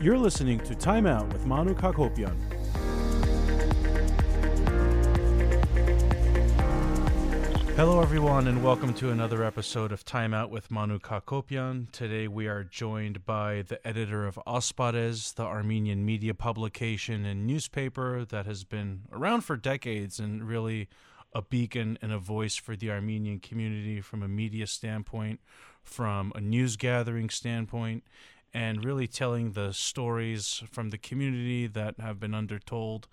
You're listening to Time Out with Manouk Akopyan. Hello, everyone, and welcome to another episode of Time Out with Manouk Akopyan. Today, we are joined by the editor of Asbarez, the Armenian media publication and newspaper that has been around for decades and really a beacon and a voice for the Armenian community from a media standpoint, from a news gathering standpoint, and really telling the stories from the community that have been undertold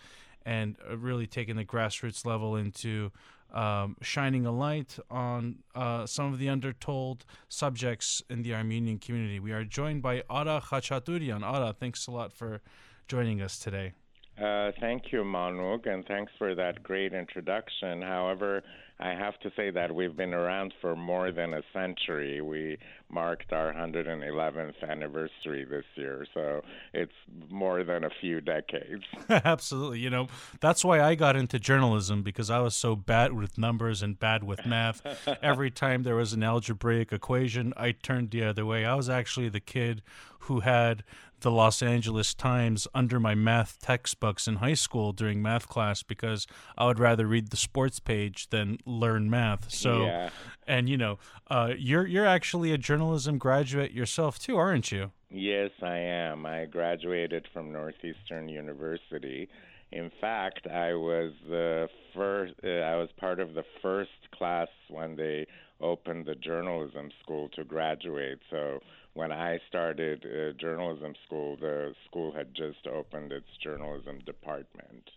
and uh, really taking the grassroots level into um, shining a light on uh, some of the undertold subjects in the Armenian community. We are joined by Ara Khachatourian. Ara, thanks a lot for joining us today. Uh, thank you, Manuk, and thanks for that great introduction. However, I have to say that we've been around for more than a century. We marked our 111th anniversary this year, so it's more than a few decades. Absolutely. You know, that's why I got into journalism because I was so bad with numbers and bad with math. Every time there was an algebraic equation, I turned the other way. I was actually the kid who had the Los Angeles Times under my math textbooks in high school during math class because I would rather read the sports page than learn math. So, yeah. and you know, uh, you're you're actually a journalism graduate yourself too, aren't you? Yes, I am. I graduated from Northeastern University. In fact, I was the first. Uh, I was part of the first class when they opened the journalism school to graduate. So when I started uh, journalism school, the school had just opened its journalism department.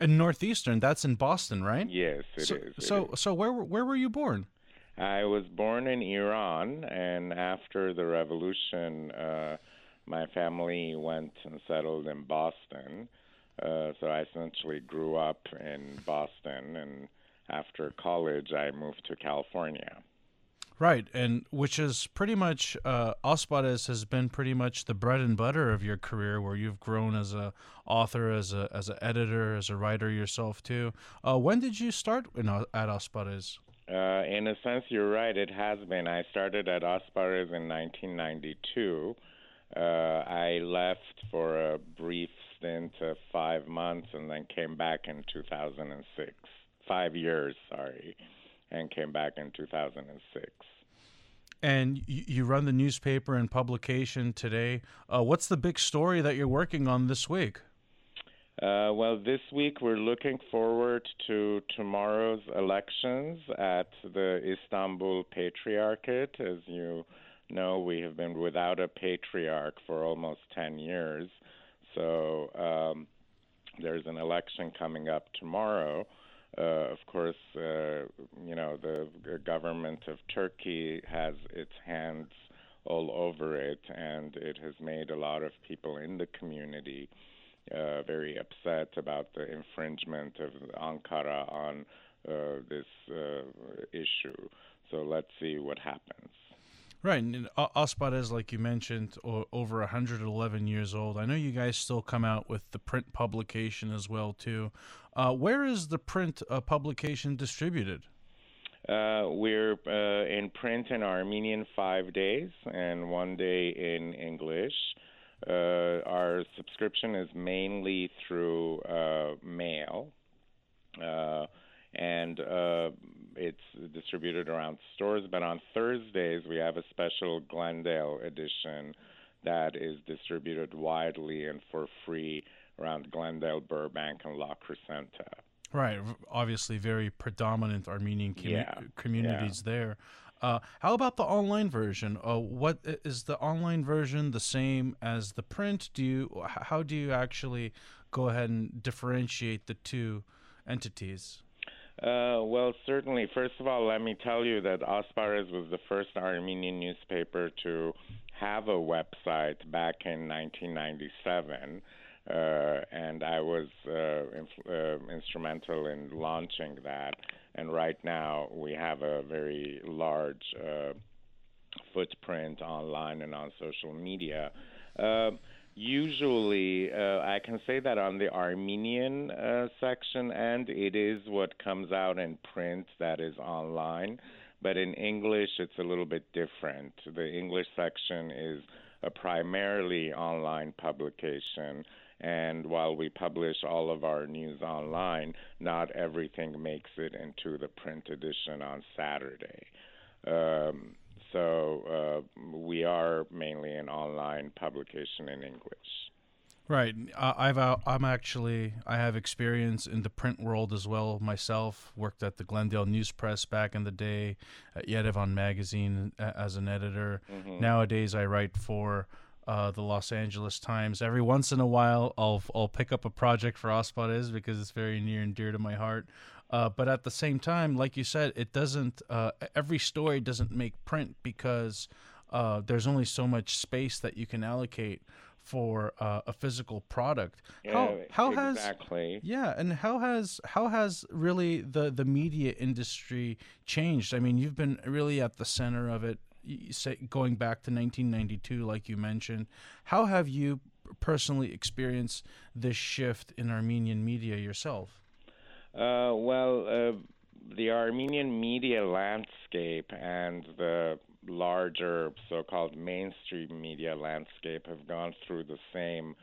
In Northeastern, that's in Boston, right? Yes, it is. so, it so, is. so where where were you born? I was born in Iran, and after the revolution, uh, my family went and settled in Boston. Uh, so I essentially grew up in Boston, and after college, I moved to California. Right, and which is pretty much uh, has been pretty much the bread and butter of your career, where you've grown as a author, as a as an editor, as a writer yourself too. Uh, when did you start in, at Asbarez? Uh, in a sense, you're right. It has been. I started at Asbarez in 1992. Uh, I left for a brief stint of five months and then came back in 2006. Five years, sorry, and came back in 2006. And you, run the newspaper and publication today. Uh, what's the big story that you're working on this week? Uh, well, this week we're looking forward to tomorrow's elections at the Istanbul Patriarchate. As you know, we have been without a patriarch for almost 10 years. So um, there's an election coming up tomorrow. Uh, of course, uh, you know, the, government of Turkey has its hands all over it, and it has made a lot of people in the community uh, very upset about the infringement of Ankara on uh, this uh, issue. So let's see what happens. Right, and Asbarez, like you mentioned, over 111 years old. I know you guys still come out with the print publication as well too. Uh, where is the print uh, publication distributed? Uh, we're uh, in print in Armenian five days and one day in English. Uh, our subscription is mainly through uh, mail, and it's distributed around stores. But on Thursdays, we have a special Glendale edition that is distributed widely and for free around Glendale, Burbank, and La Crescenta. Right, obviously, very predominant Armenian commu- Yeah, communities there. Uh, how about the online version? Uh, what is the online version the same as the print? Do you how do you actually go ahead and differentiate the two entities? Uh, well, certainly. First of all, let me tell you that Asbarez was the first Armenian newspaper to have a website back in 1997. Uh, and I was uh, inf- uh, instrumental in launching that. And right now, we have a very large uh, footprint online and on social media. Usually, uh, I can say that on the Armenian uh, section and it is what comes out in print that is online. But in English, it's a little bit different. The English section is a primarily online publication. And while we publish all of our news online, not everything makes it into the print edition on Saturday. Um, so uh, we are mainly an online publication in English. Right. I've uh, I'm actually I have experience in the print world as well myself. Worked at the Glendale News Press back in the day, at Yerevan magazine as an editor. Mm-hmm. Nowadays, I write for uh, the Los Angeles Times. Every once in a while, I'll I'll pick up a project for Asbarez because it's very near and dear to my heart. Uh, but at the same time, like you said, it doesn't. Uh, every story doesn't make print because uh, there's only so much space that you can allocate for uh, a physical product. Yeah, how how exactly. has yeah, and how has how has really the the media industry changed? I mean, you've been really at the center of it. Say, going back to 1992, like you mentioned, how have you personally experienced this shift in Armenian media yourself? Uh, well, uh, the Armenian media landscape and the larger so-called mainstream media landscape have gone through the same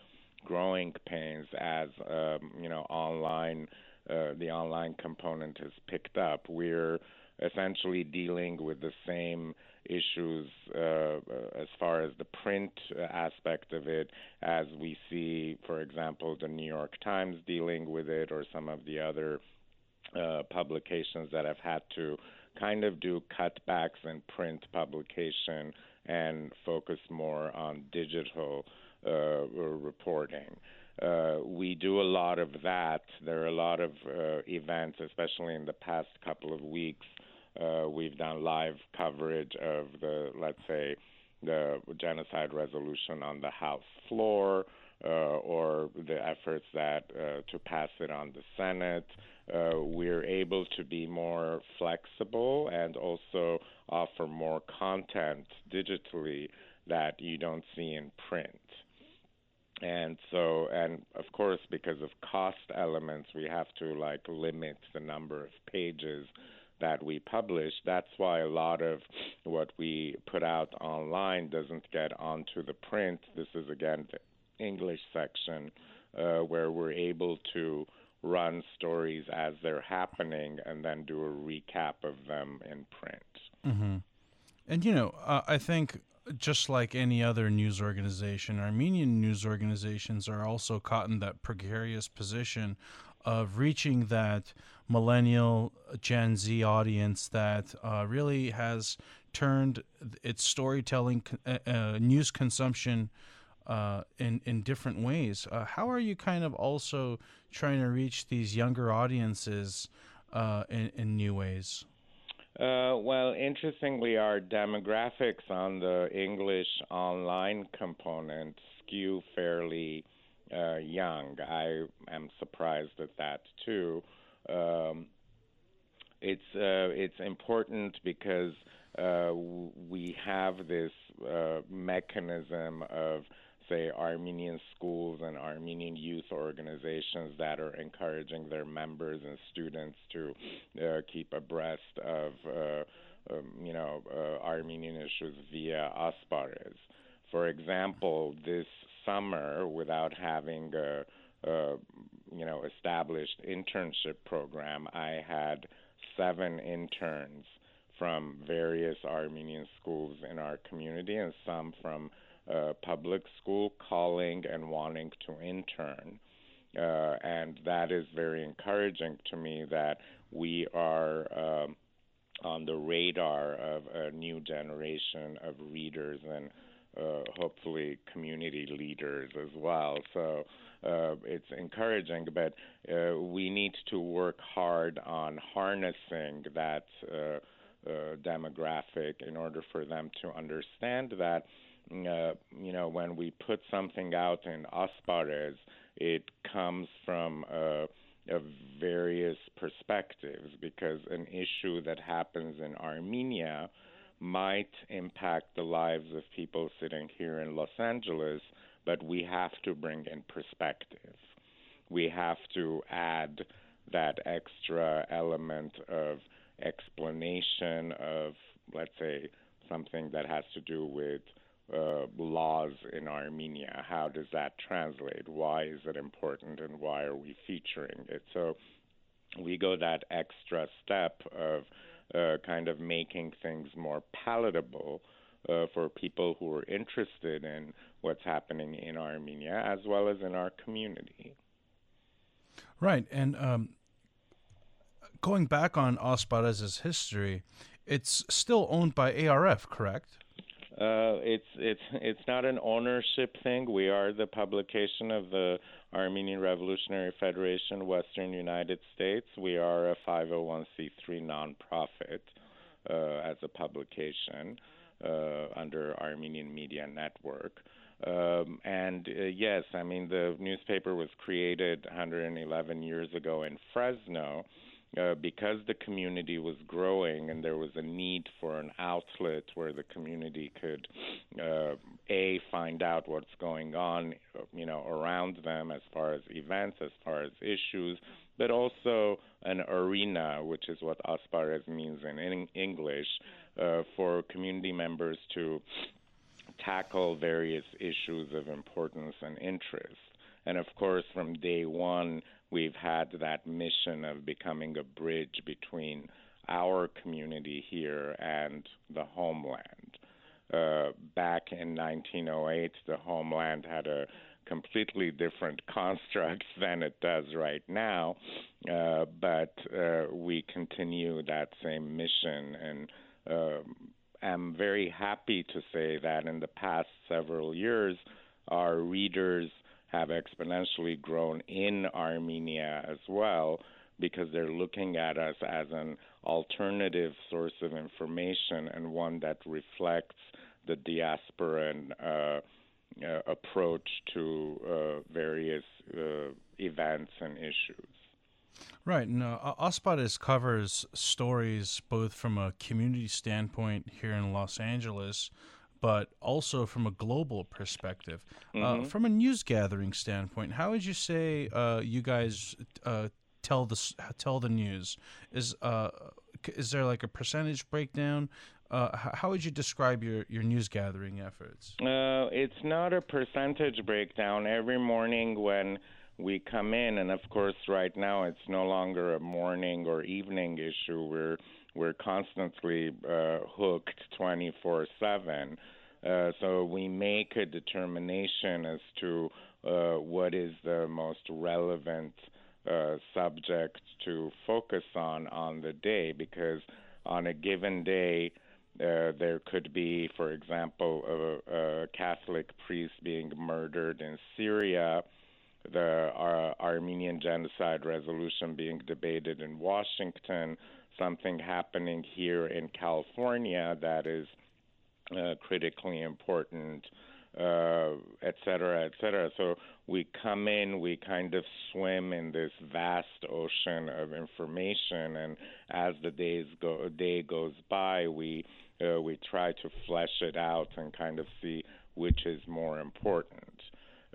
growing pains as um, you know online uh, the online component has picked up. We're essentially dealing with the same issues uh, as far as the print aspect of it as we see, for example, the New York Times dealing with it or some of the other uh, publications that have had to kind of do cutbacks in print publication and focus more on digital uh, reporting. Uh, we do a lot of that. There are a lot of uh, events, especially in the past couple of weeks. Uh, we've done live coverage of the, let's say, the genocide resolution on the House floor, uh, or the efforts that uh, to pass it on the Senate uh, we're able to be more flexible and also offer more content digitally that you don't see in print. And so, and of course, because of cost elements, we have to like limit the number of pages that we publish. That's why a lot of what we put out online doesn't get onto the print. This is again the English section uh, where we're able to run stories as they're happening and then do a recap of them in print. Mm-hmm. And you know, uh, I think just like any other news organization, Armenian news organizations are also caught in that precarious position of reaching that millennial Gen Z audience that uh, really has turned its storytelling, uh, uh news consumption uh, in in different ways. Uh, how are you kind of also trying to reach these younger audiences uh, in, in new ways? Uh, well, interestingly, our demographics on the English online component skew fairly uh, young. I am surprised at that too. Um, it's uh, it's important because uh, we have this uh, mechanism of say, Armenian schools and Armenian youth organizations that are encouraging their members and students to uh, keep abreast of, uh, um, you know, uh, Armenian issues via Asbarez. For example, this summer, without having a, a you know established internship program, I had seven interns from various Armenian schools in our community and some from uh, public school calling and wanting to intern. Uh, and that is very encouraging to me that we are um, on the radar of a new generation of readers and uh, hopefully community leaders as well. So uh, it's encouraging, but uh, we need to work hard on harnessing that uh, uh, demographic in order for them to understand that uh, you know, when we put something out in Asbarez, it comes from various perspectives because an issue that happens in Armenia might impact the lives of people sitting here in Los Angeles, but we have to bring in perspective. We have to add that extra element of explanation of, let's say, something that has to do with uh, laws in Armenia. How does that translate? Why is it important, and why are we featuring it? So we go that extra step of uh, kind of making things more palatable uh, for people who are interested in what's happening in Armenia as well as in our community. Right, and um, going back on Asbarez's history, it's still owned by ARF, correct? Uh, it's it's it's not an ownership thing. We are the publication of the Armenian Revolutionary Federation, Western United States. We are a 501c3 nonprofit uh, as a publication uh, under Armenian Media Network. Um, and uh, yes, I mean the newspaper was created 111 years ago in Fresno uh, because the community was growing and there was a need for an outlet where the community could uh, a find out what's going on you know around them as far as events as far as issues but also an arena which is what asbarez means in, in english uh, for community members to tackle various issues of importance and interest. And of course from day one we've had that mission of becoming a bridge between our community here and the homeland. Uh, back in 1908, the homeland had a completely different construct than it does right now, uh, but uh, we continue that same mission and um, I'm very happy to say that in the past several years, our readers have exponentially grown in Armenia as well because they're looking at us as an alternative source of information and one that reflects the diasporan uh, uh, approach to uh, various uh, events and issues. Right. And uh, covers stories both from a community standpoint here in Los Angeles, but also from a global perspective. Uh, mm-hmm. Uh, from a news gathering standpoint, how would you say uh, you guys uh, tell the tell the news? Is uh, is there like a percentage breakdown? Uh, how would you describe your, your news gathering efforts? it's not a percentage breakdown. Every morning when we come in, and of course, right now it's no longer a morning or evening issue. We're we're constantly uh, hooked 24 7. Uh, so we make a determination as to uh, what is the most relevant uh, subject to focus on on the day because on a given day uh, there could be, for example, a, a, Catholic priest being murdered in Syria, the uh, Armenian genocide resolution being debated in Washington, something happening here in California that is uh, critically important, uh, et cetera, et cetera. So we come in, we kind of swim in this vast ocean of information, and as the days go, day goes by, we uh, we try to flesh it out and kind of see which is more important.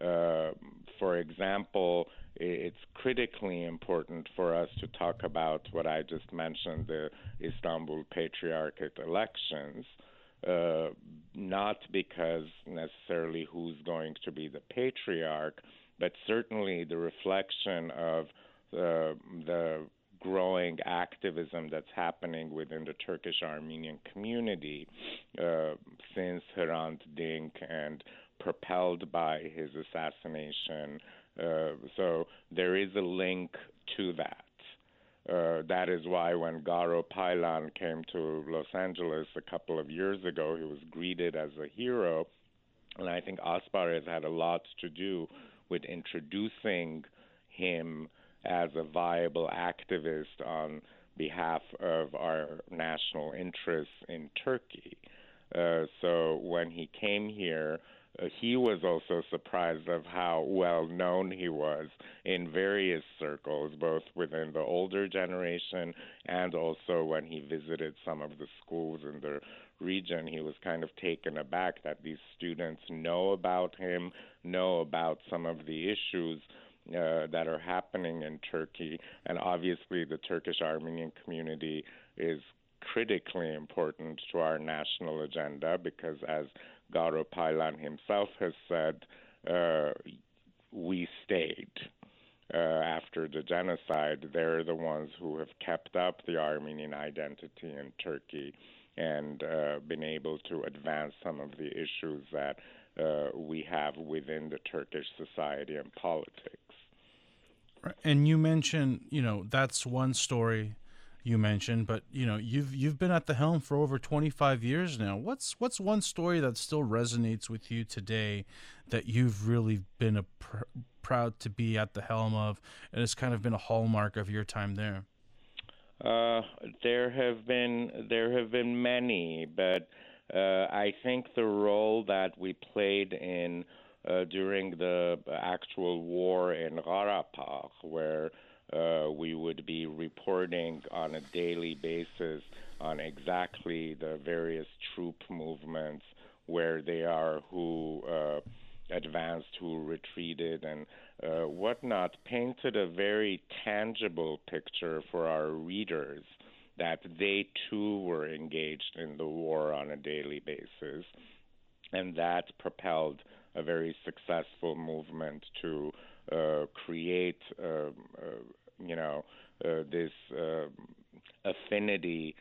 Uh, for example, it's critically important for us to talk about what I just mentioned the Istanbul Patriarchate elections. Uh, not because necessarily who's going to be the patriarch, but certainly the reflection of uh, the growing activism that's happening within the Turkish Armenian community uh, since Hrant Dink and propelled by his assassination so there is a link to that. Uh, that is why when Garo Paylan came to Los Angeles a couple of years ago, he was greeted as a hero. And I think Asbarez had a lot to do with introducing him as a viable activist on behalf of our national interests in Turkey. Uh, so when he came here, uh, he was also surprised of how well known he was in various circles, both within the older generation and also when he visited some of the schools in the region. He was kind of taken aback that these students know about him, know about some of the issues. Uh, that are happening in Turkey, and obviously the Turkish Armenian community is critically important to our national agenda because, as Garo Paylan himself has said, uh, we stayed. Uh, after the genocide, they're the ones who have kept up the Armenian identity in Turkey and uh, been able to advance some of the issues that uh, we have within the Turkish society and politics. And you mentioned, you know, that's one story you mentioned, but you know, you've you've been at the helm for over 25 years now. What's what's one story that still resonates with you today that you've really been pr- proud to be at the helm of, and it's kind of been a hallmark of your time there? Uh, there have been there have been many, but uh, I think the role that we played in uh, during the actual war in Karabakh, where uh, we would be reporting on a daily basis on exactly the various troop movements, where they are, who uh, advanced, who retreated, and uh, whatnot, painted a very tangible picture for our readers that they too were engaged in the war on a daily basis. And that propelled a very successful movement to create, um, uh, you know, uh, this um, affinity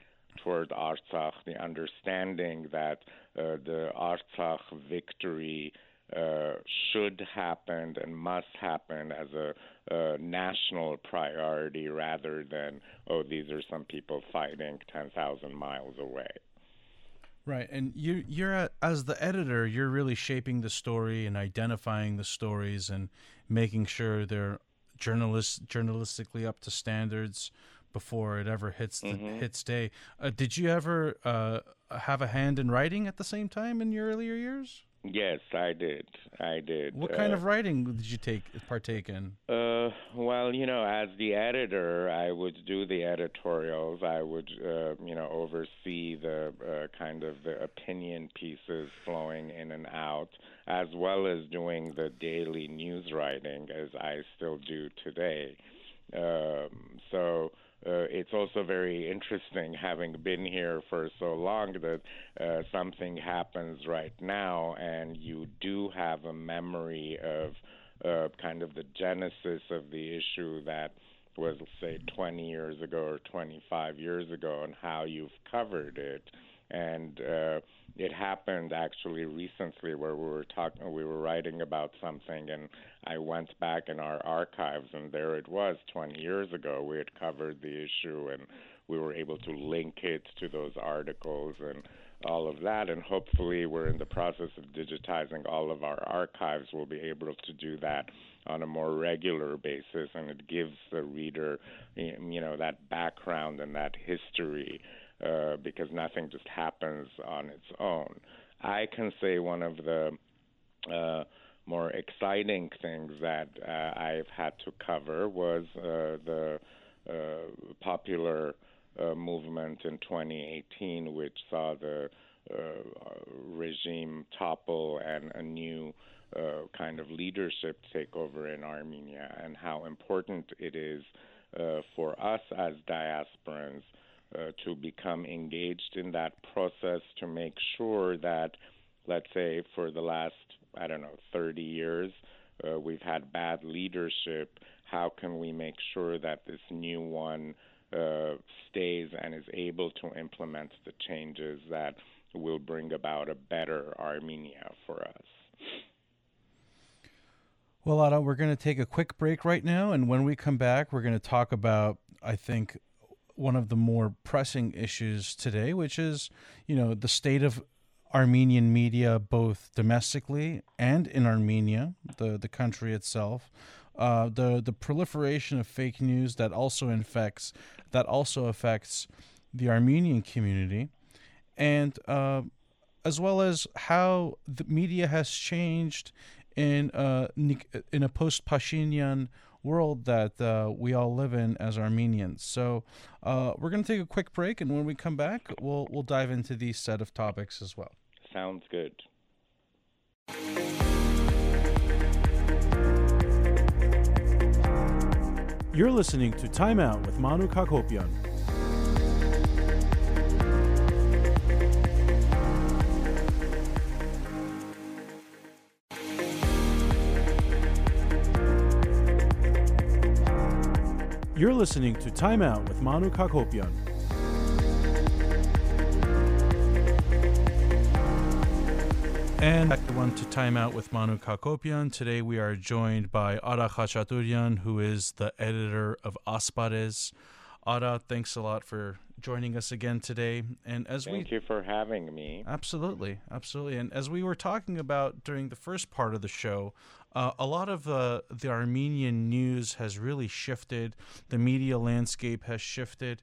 toward Artsakh, the understanding that uh, the Artsakh victory uh, should happen and must happen as a, a, national priority rather than, oh, these are some people fighting 10,000 miles away. Right, and you you're as the editor, you're really shaping the story and identifying the stories and making sure they're journalist journalistically up to standards before it ever hits the mm-hmm. hits day. Uh, did you ever uh, have a hand in writing at the same time in your earlier years? Yes, I did. I did. What kind uh, of writing did you take partake in? Uh, well, you know, as the editor, I would do the editorials. I would, uh, you know, oversee the uh, kind of the opinion pieces flowing in and out, as well as doing the daily news writing, as I still do today. Um, so uh, it's also very interesting, having been here for so long, that uh, something happens right now, and you do have a memory of uh, kind of the genesis of the issue that was, say, 20 years ago or 25 years ago, and how you've covered it. And uh, it happened actually recently where we were talking, we were writing about something, and I went back in our archives, and there it was 20 years ago. We had covered the issue, and we were able to link it to those articles and all of that. And hopefully, we're in the process of digitizing all of our archives. We'll be able to do that on a more regular basis, and it gives the reader, you know, that background and that history uh, because nothing just happens on its own. I can say one of the uh, more exciting things that uh, I've had to cover was uh, the uh, popular movement in 2018, which saw the regime topple and a new kind of leadership take over in Armenia, and how important it is for us as diasporans uh, to become engaged in that process to make sure that, let's say, for the last, I don't know, 30 years, uh, we've had bad leadership. How can we make sure that this new one uh, stays and is able to implement the changes that will bring about a better Armenia for us? Well, Ara, we're going to take a quick break right now. And when we come back, we're going to talk about, I think, one of the more pressing issues today, which is, you know, the state of Armenian media, both domestically and in Armenia, the, the country itself. Uh, the the proliferation of fake news that also infects that also affects the Armenian community, and uh, as well as how the media has changed in uh, in a post Pashinyan world that uh, we all live in as Armenians. So uh, we're going to take a quick break, and when we come back, we'll we'll dive into these set of topics as well. Sounds good. You're listening to Time Out with Manouk Akopyan. You're listening to Time Out with Manouk Akopyan. And back one to Time Out with Manouk Akopyan. Today we are joined by Ara Khachatourian, who is the editor of Asbarez. Ara, thanks a lot for joining us again today. And as Thank we thank you for having me. Absolutely, absolutely. And as we were talking about during the first part of the show, uh, a lot of uh, the Armenian news has really shifted. The media landscape has shifted,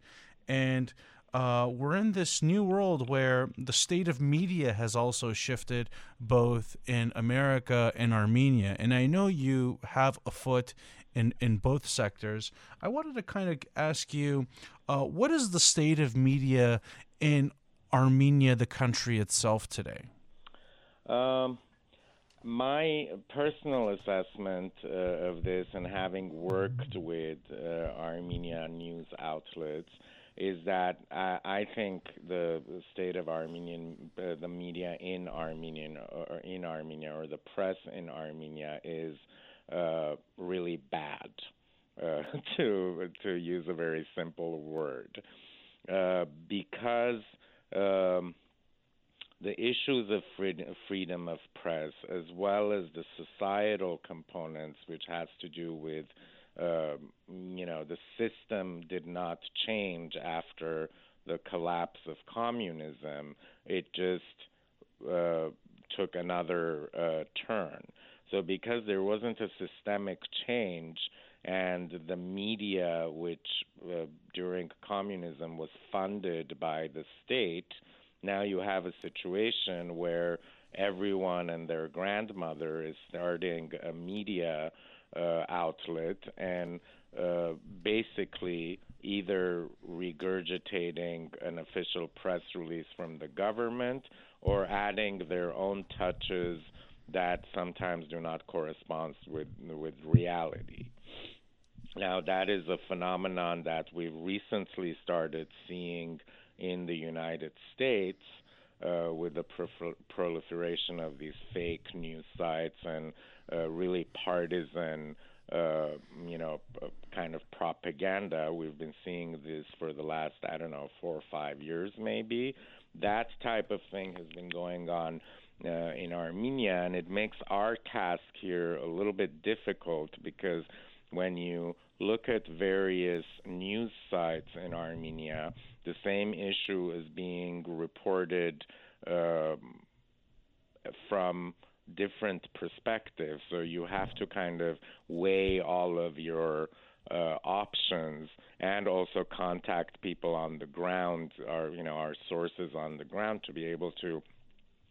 and uh, we're in this new world where the state of media has also shifted, both in America and Armenia. And I know you have a foot in in both sectors. I wanted to kind of ask you, uh, what is the state of media in Armenia, the country itself, today? Um, my personal assessment uh, of this, and having worked with uh, Armenia news outlets, is that I, think the, state of Armenian, uh, the media in Armenian or in Armenia, or the press in Armenia, is uh, really bad, uh, to to use a very simple word, because um, the issues of freedom, of press, as well as the societal components, which has to do with um, you know the system did not change after the collapse of communism. It just uh, took another uh, turn. So, because there wasn't a systemic change, and the media, which uh, during communism was funded by the state, now you have a situation where everyone and their grandmother is starting a media uh, outlet and uh, basically either regurgitating an official press release from the government or adding their own touches that sometimes do not correspond with with reality. Now that is a phenomenon that we've recently started seeing in the United States uh, with the proliferation of these fake news sites and uh, really partisan, uh, you know, kind of propaganda. We've been seeing this for the last, I don't know, four or five years maybe. That type of thing has been going on uh, in Armenia, and it makes our task here a little bit difficult because when you look at various news sites in Armenia, the same issue is being reported um, from different perspectives. So you have to kind of weigh all of your uh, options and also contact people on the ground, our you know our sources on the ground to be able to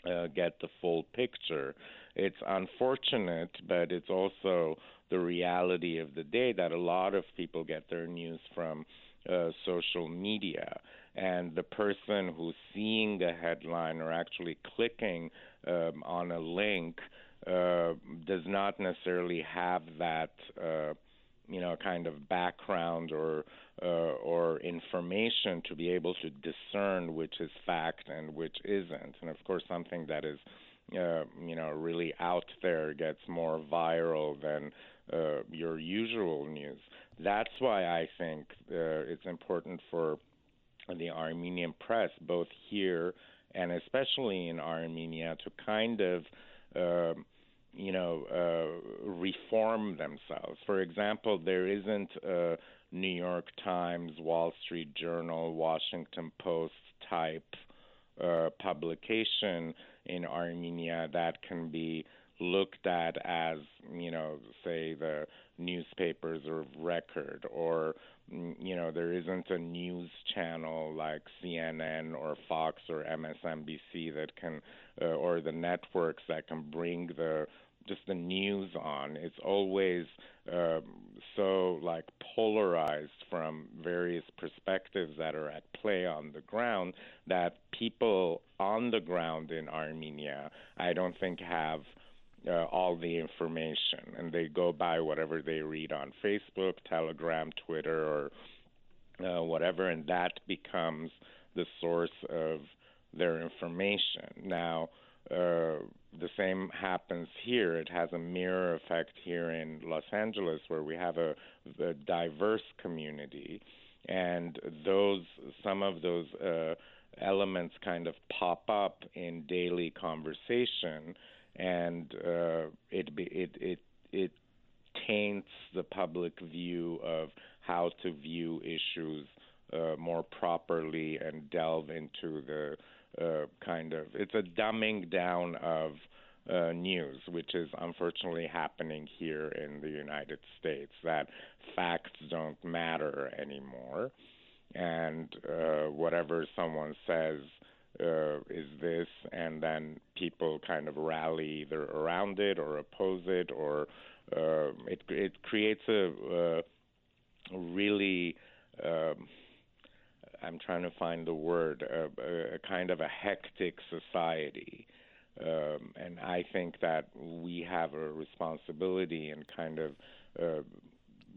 uh, get the full picture. It's unfortunate, but it's also the reality of the day that a lot of people get their news from uh, social media. And the person who's seeing the headline or actually clicking um, on a link uh, does not necessarily have that. Uh, you know, kind of background or uh, or information to be able to discern which is fact and which isn't. And of course, something that is, uh, you know, really out there gets more viral than uh, your usual news. That's why I think uh, it's important for the Armenian press, both here and especially in Armenia, to kind of uh, you know, uh, reform themselves. For example, there isn't a New York Times, Wall Street Journal, Washington Post type uh, publication in Armenia that can be looked at as, you know, say the newspapers of record, or, you know, there isn't a news channel like CNN or Fox or MSNBC that can, uh, or the networks that can bring the just the news on. It's always um, so like polarized from various perspectives that are at play on the ground that people on the ground in Armenia, I don't think have. Uh, all the information, and they go by whatever they read on Facebook, Telegram, Twitter, or uh, whatever, and that becomes the source of their information. Now, uh, the same happens here. It has a mirror effect here in Los Angeles, where we have a, a diverse community, and those some of those uh, elements kind of pop up in daily conversation, and uh, it it it it taints the public view of how to view issues uh, more properly and delve into the uh, kind of it's a dumbing down of uh, news, which is unfortunately happening here in the United States. That facts don't matter anymore, and uh, whatever someone says uh, is this, and then people kind of rally either around it or oppose it, or uh, it it creates a, a really um, I'm trying to find the word a, a kind of a hectic society. Um, and I think that we have a responsibility in kind of uh,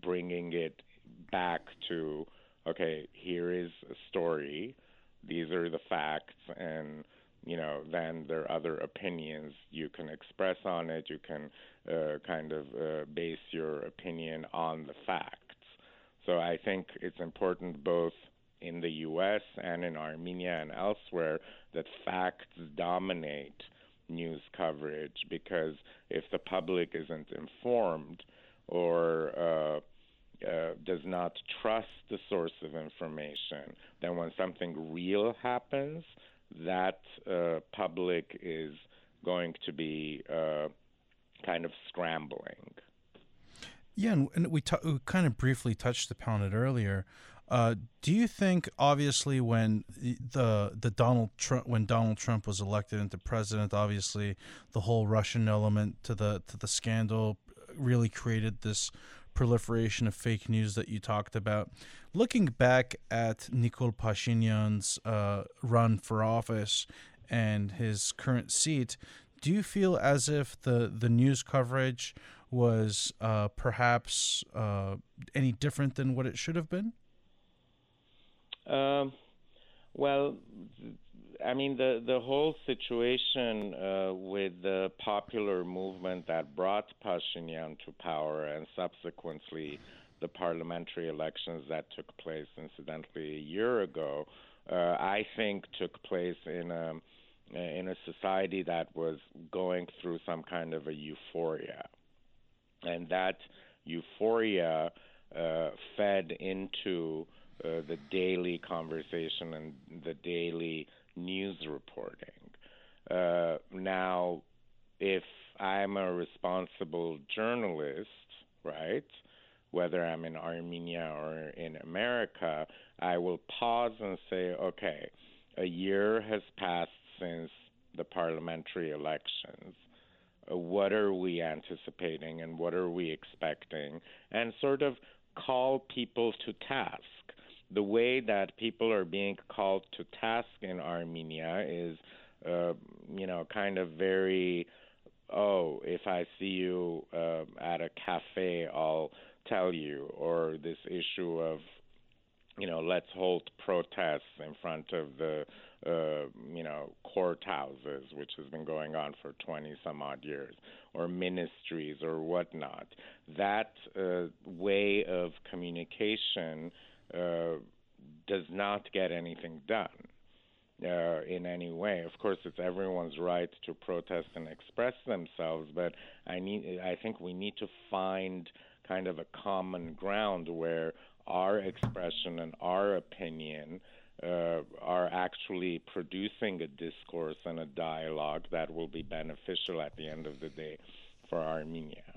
bringing it back to okay, here is a story, these are the facts, and you know, then there are other opinions you can express on it. You can uh, kind of uh, base your opinion on the facts. So I think it's important both in the U.S. and in Armenia and elsewhere that facts dominate news coverage because if the public isn't informed or uh, uh, does not trust the source of information, then when something real happens, that uh, public is going to be uh, kind of scrambling. Yeah, and, we, t- we kind of briefly touched upon it earlier. Uh, do you think, obviously, when the the Donald Trump when Donald Trump was elected into president, obviously the whole Russian element to the to the scandal really created this proliferation of fake news that you talked about. Looking back at Nikol Pashinyan's uh, run for office and his current seat, do you feel as if the the news coverage was uh, perhaps uh, any different than what it should have been? Um, well, I mean the the whole situation uh, with the popular movement that brought Pashinyan to power, and subsequently the parliamentary elections that took place, incidentally, a year ago, uh, I think took place in a in a society that was going through some kind of a euphoria, and that euphoria uh, fed into uh, the daily conversation and the daily news reporting. Uh, now, if I'm a responsible journalist, right, whether I'm in Armenia or in America, I will pause and say, okay, a year has passed since the parliamentary elections. Uh, what are we anticipating and what are we expecting? And sort of call people to task the way that people are being called to task in Armenia is, uh, you know, kind of very, oh, if I see you uh, at a cafe, I'll tell you, or this issue of, you know, let's hold protests in front of the, uh, you know, courthouses, which has been going on for 20 some odd years, or ministries or whatnot. That uh, way of communication uh, does not get anything done uh, in any way. Of course, it's everyone's right to protest and express themselves, but I need, I think we need to find kind of a common ground where our expression and our opinion uh, are actually producing a discourse and a dialogue that will be beneficial at the end of the day for Armenia.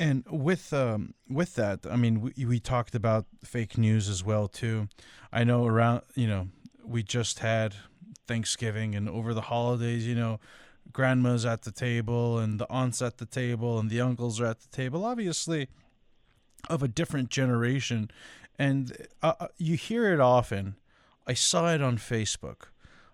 And with um, with that, I mean, we, we talked about fake news as well too. I know around you know we just had Thanksgiving and over the holidays, you know, grandma's at the table and the aunts at the table and the uncles are at the table. Obviously, of a different generation, and uh, uh you hear it often. I saw it on Facebook.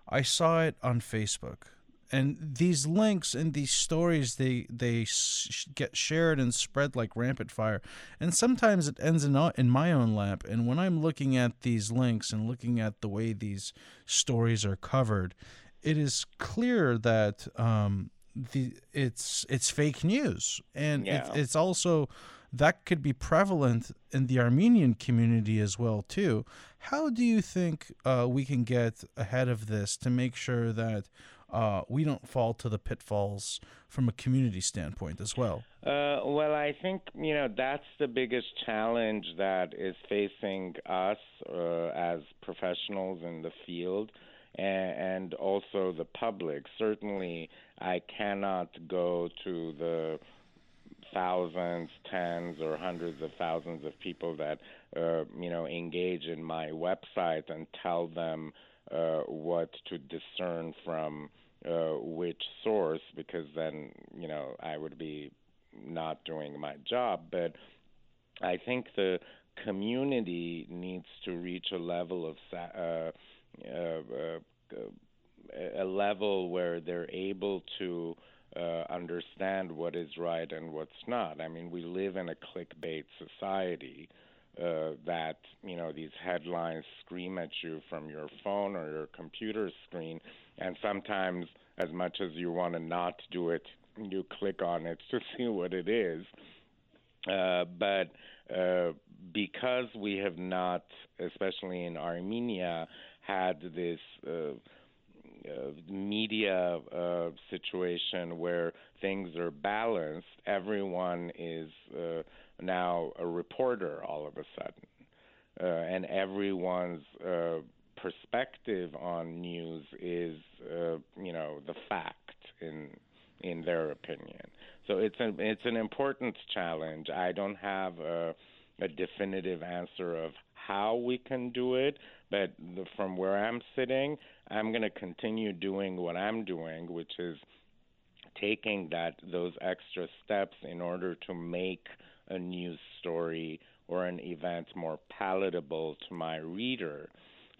I saw it on Facebook and these links and these stories they they sh- get shared and spread like rampant fire and sometimes it ends in in my own lap and when i'm looking at these links and looking at the way these stories are covered it is clear that um, the it's it's fake news, and Yeah. it, it's also that could be prevalent in the Armenian community as well too. How do you think uh, we can get ahead of this to make sure that uh, we don't fall to the pitfalls from a community standpoint as well? Uh, well, I think you know that's the biggest challenge that is facing us uh, as professionals in the field, and, also the public. Certainly, I cannot go to the thousands, tens, or hundreds of thousands of people that uh, you know engage in my website and tell them uh, what to discern from uh, which source, because then you know I would be not doing my job. But I think the community needs to reach a level of uh, uh, uh, a level where they're able to uh, understand what is right and what's not. I mean, we live in a clickbait society. Uh, that you know these headlines scream at you from your phone or your computer screen, and sometimes, as much as you want to not do it, you click on it to see what it is. Uh, but uh, because we have not, especially in Armenia, had this uh, uh, media uh, situation where things are balanced, everyone is now a reporter all of a sudden. Uh, and everyone's uh, perspective on news is, uh, you know, the fact in in their opinion. So it's an it's an important challenge. I don't have a, a definitive answer of how we can do it, but the, from where I'm sitting, I'm going to continue doing what I'm doing, which is taking that those extra steps in order to make a news story or an event more palatable to my reader.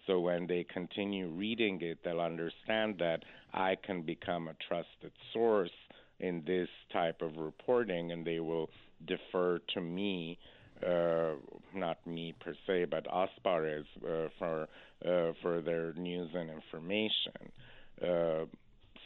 So when they continue reading it, they'll understand that I can become a trusted source in this type of reporting, and they will defer to me, uh, not me per se, but Asbarez uh, for uh, for their news and information. Uh,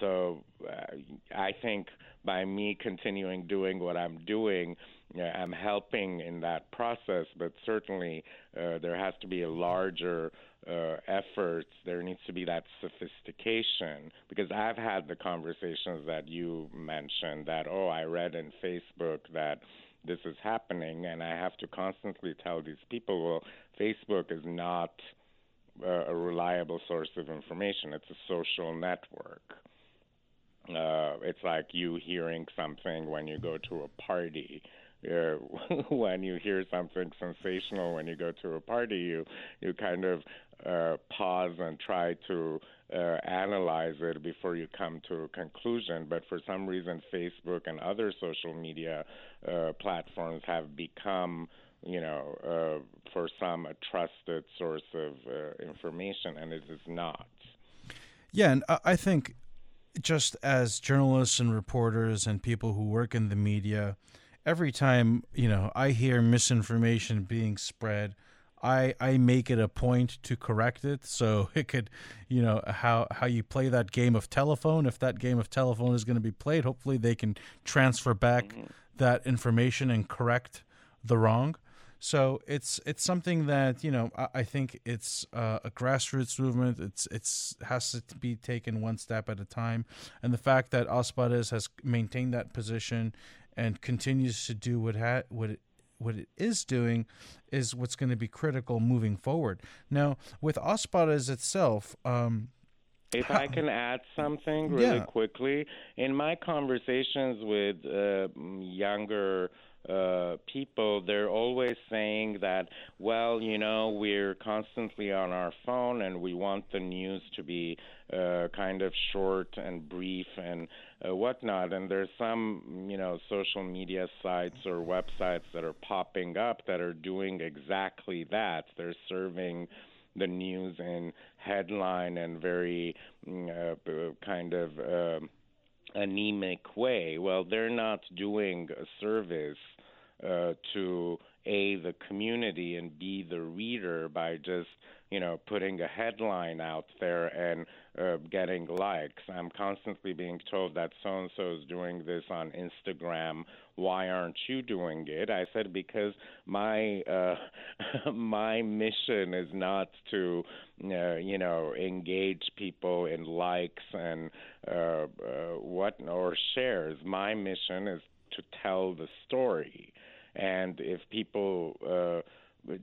so uh, I think by me continuing doing what I'm doing, I'm helping in that process. But certainly, uh, there has to be a larger uh, efforts. There needs to be that sophistication because I've had the conversations that you mentioned. That oh, I read in Facebook that this is happening, and I have to constantly tell these people, well, Facebook is not uh, a reliable source of information. It's a social network. Uh, it's like you hearing something when you go to a party. Uh, when you hear something sensational when you go to a party, you you kind of uh, pause and try to uh, analyze it before you come to a conclusion. But for some reason, Facebook and other social media uh, platforms have become, you know, uh, for some a trusted source of uh, information, and it is not. Yeah, and I think just as journalists and reporters and people who work in the media, every time you know I hear misinformation being spread, I I make it a point to correct it. So it could, you know, how how you play that game of telephone. If that game of telephone is going to be played, hopefully they can transfer back that information and correct the wrong. So it's it's something that you know I, I think it's uh, a grassroots movement. It's it's has to be taken one step at a time, and the fact that Asbarez has maintained that position and continues to do what ha- what it, what it is doing is what's going to be critical moving forward. Now with Asbarez itself. Um, If I can add something really Yeah. quickly, in my conversations with uh, younger uh, people, they're always saying that, well, you know, we're constantly on our phone and we want the news to be uh, kind of short and brief and uh, whatnot. And there's some, you know, social media sites or websites that are popping up that are doing exactly that. They're serving the news in headline and very mm, uh, kind of um anemic way. Well, they're not doing a service uh, to a the community and b the reader by just you know putting a headline out there and uh, getting likes. I'm constantly being told that so and so is doing this on Instagram. Why aren't you doing it? I said because my uh, my mission is not to uh, you know engage people in likes and uh, uh, what or shares. My mission is to tell the story, and if people uh,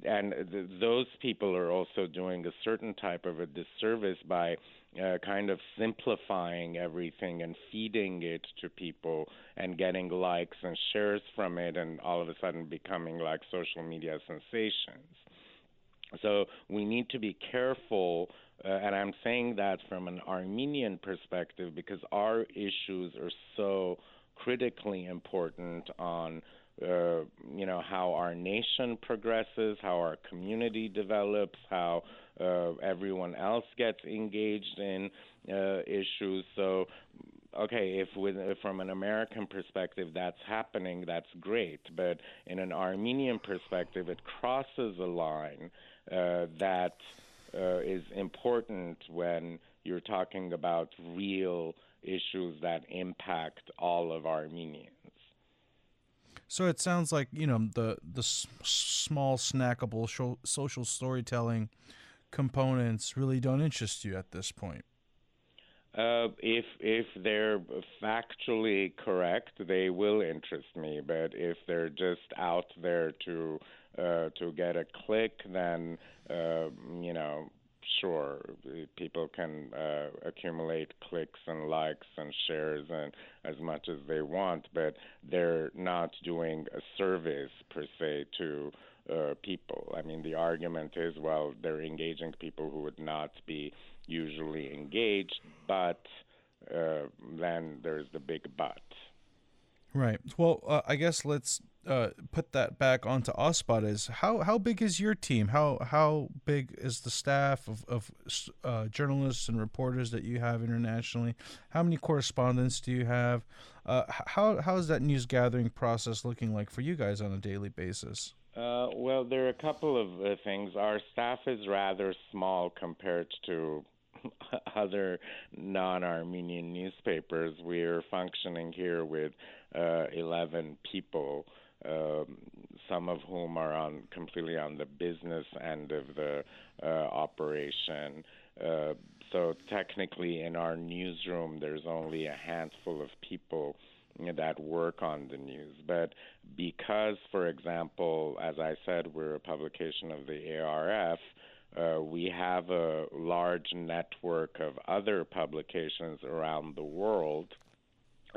and th- those people are also doing a certain type of a disservice by uh, kind of simplifying everything and feeding it to people and getting likes and shares from it and all of a sudden becoming like social media sensations. So we need to be careful, uh, and I'm saying that from an Armenian perspective because our issues are so critically important on uh, you know how our nation progresses, how our community develops, how uh, everyone else gets engaged in uh, issues. So, okay, if with, from an American perspective that's happening, that's great. But in an Armenian perspective, it crosses a line uh, that uh, is important when you're talking about real issues that impact all of Armenians. So it sounds like you know the the s- small snackable sho- social storytelling components really don't interest you at this point. Uh, if if they're factually correct, they will interest me. But if they're just out there to uh, to get a click, then uh, you know sure, people can uh, accumulate clicks and likes and shares and as much as they want, but they're not doing a service per se to uh, people. I mean, the argument is, well, they're engaging people who would not be usually engaged, but uh, then there's the big but. Right. Well, uh, I guess let's uh, put that back onto Asbarez. Is how how big is your team? How how big is the staff of of uh, journalists and reporters that you have internationally? How many correspondents do you have? Uh, how how is that news gathering process looking like for you guys on a daily basis? Uh, well, there are a couple of uh, things. Our staff is rather small compared to other non-Armenian newspapers. We're functioning here with uh, 11 people, um, some of whom are on completely on the business end of the uh, operation. Uh, so technically, in our newsroom, there's only a handful of people that work on the news. But because, for example, as I said, we're a publication of the ARF, uh, we have a large network of other publications around the world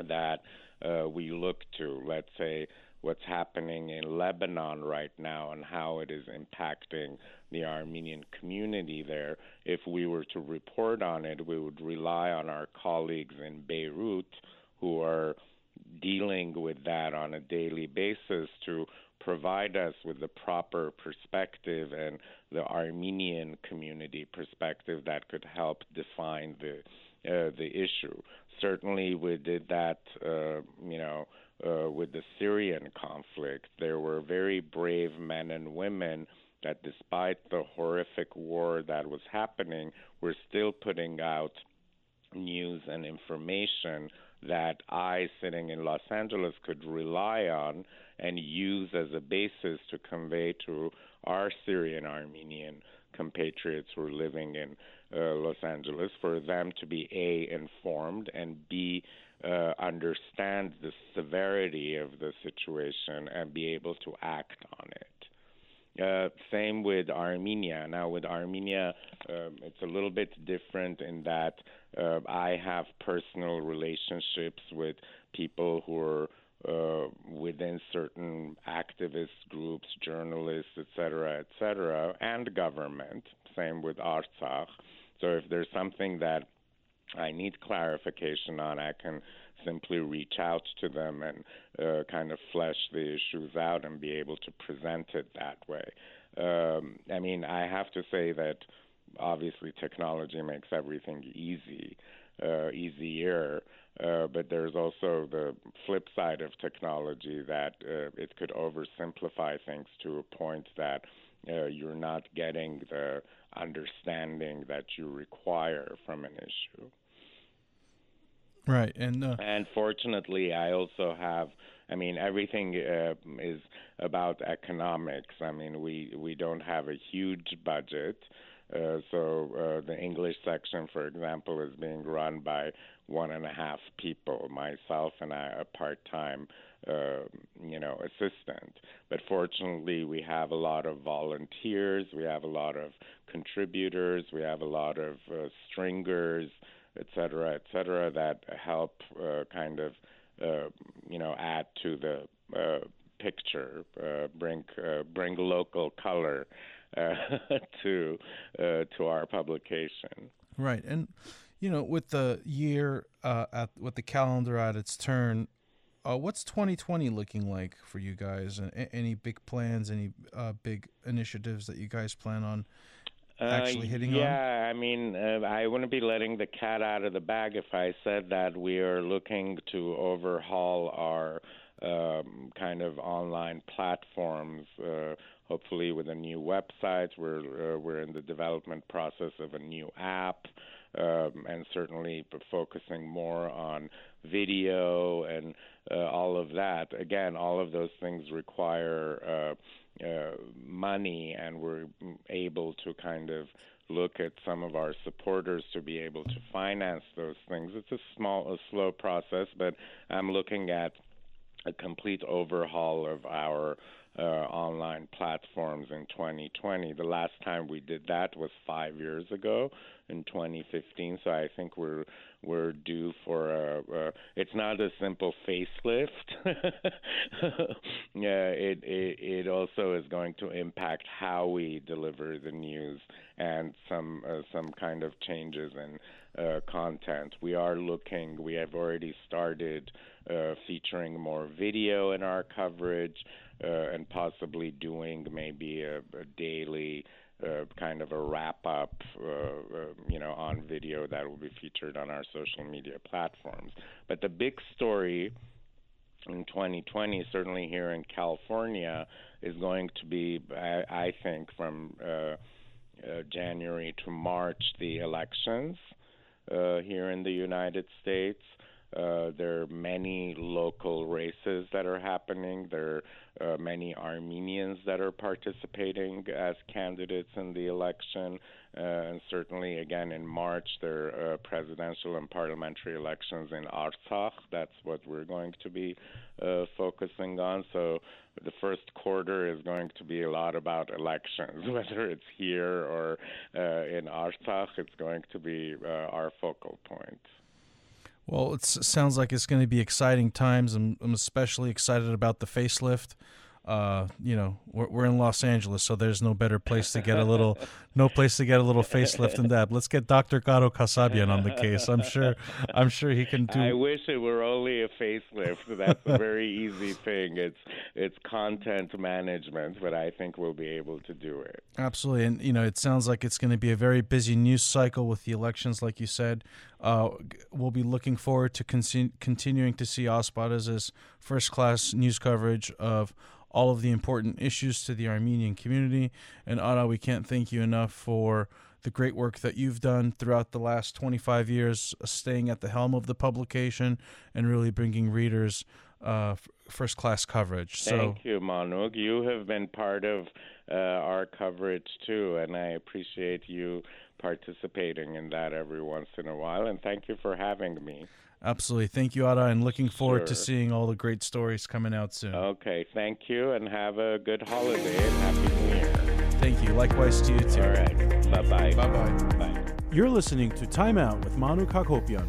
that uh, we look to. Let's say what's happening in Lebanon right now and how it is impacting the Armenian community there. If we were to report on it, we would rely on our colleagues in Beirut who are dealing with that on a daily basis to provide us with the proper perspective and the Armenian community perspective that could help define the uh, the issue. Certainly, we did that, uh, you know, uh, with the Syrian conflict. There were very brave men and women that, despite the horrific war that was happening, were still putting out news and information that I, sitting in Los Angeles, could rely on and use as a basis to convey to our Syrian Armenian compatriots who are living in uh, Los Angeles for them to be A, informed, and B, uh, understand the severity of the situation and be able to act on it. Uh, same with Armenia. Now, with Armenia, um, it's a little bit different in that uh, I have personal relationships with people who are uh, within certain activist groups, journalists, etc., cetera, et cetera, and government. Same with Artsakh. So if there's something that I need clarification on, I can simply reach out to them and uh, kind of flesh the issues out and be able to present it that way. Um, I mean, I have to say that obviously technology makes everything easy, uh, easier. Uh, but there's also the flip side of technology that uh, it could oversimplify things to a point that uh, you're not getting the understanding that you require from an issue. Right, and uh, and fortunately, I also have. I mean, everything uh, is about economics. I mean, we we don't have a huge budget, uh, so uh, the English section, for example, is being run by one and a half people, myself and I, a part-time, uh, you know, assistant. But fortunately, we have a lot of volunteers, we have a lot of contributors, we have a lot of uh, stringers et cetera, et cetera, that help uh, kind of, uh, you know, add to the uh, picture, uh, bring uh, bring local color uh, to uh, to our publication. Right, and you know, with the year uh, at with the calendar at its turn, uh, what's 2020 looking like for you guys? Any big plans? Any big initiatives that you guys plan on actually hitting uh, yeah, on? Yeah, I mean, uh, I wouldn't be letting the cat out of the bag if I said that we are looking to overhaul our um, kind of online platforms. Uh, hopefully, with a new website, we're uh, we're in the development process of a new app, um, and certainly focusing more on video and uh, all of that. Again, all of those things require uh, money, and we're able to kind of look at some of our supporters to be able to finance those things. It's a small, a slow process, but I'm looking at a complete overhaul of our uh, online platforms in 2020. The last time we did that was five years ago in 2015. So I think we're we're due for a. a it's not a simple facelift. yeah, it, it it also is going to impact how we deliver the news and some uh, some kind of changes in uh, content. We are looking. We have already started uh, featuring more video in our coverage, and possibly doing maybe a, a daily uh, kind of a wrap up, uh, uh, you know, on video that will be featured on our social media platforms. But the big story in 2020, certainly here in California, is going to be, I, I think, from uh, uh, January to March, the elections uh, here in the United States. Uh, there are many local races that are happening. There are uh, many Armenians that are participating as candidates in the election. Uh, and certainly, again, in March, there are uh, presidential and parliamentary elections in Artsakh. That's what we're going to be uh, focusing on. So the first quarter is going to be a lot about elections, whether it's here or in Artsakh. It's going to be our focal point. Well, it sounds like it's going to be exciting times. I'm, I'm especially excited about the facelift uh, you know, we're, we're in Los Angeles, so there's no better place to get a little, no place to get a little facelift than that. Let's get Dr. Garo Kasabian on the case. I'm sure, I'm sure he can do. I wish it were only a facelift. That's a very easy thing. It's it's content management, but I think we'll be able to do it. Absolutely, and you know, it sounds like it's going to be a very busy news cycle with the elections, like you said. Uh, we'll be looking forward to con- continuing to see Asbarez's first class news coverage of all of the important issues to the Armenian community. And Ara, we can't thank you enough for the great work that you've done throughout the last 25 years, uh, staying at the helm of the publication and really bringing readers uh, first class coverage. Thank you, Manouk. You have been part of uh, our coverage too, and I appreciate you participating in that every once in a while. And thank you for having me. Absolutely. Thank you, Ara, and looking forward sure. to seeing all the great stories coming out soon. Okay. Thank you, and have a good holiday and Happy New Year. Thank you. Likewise to you, too. All right. Bye-bye. Bye-bye. Bye. You're listening to Time Out with Manouk Akopyan.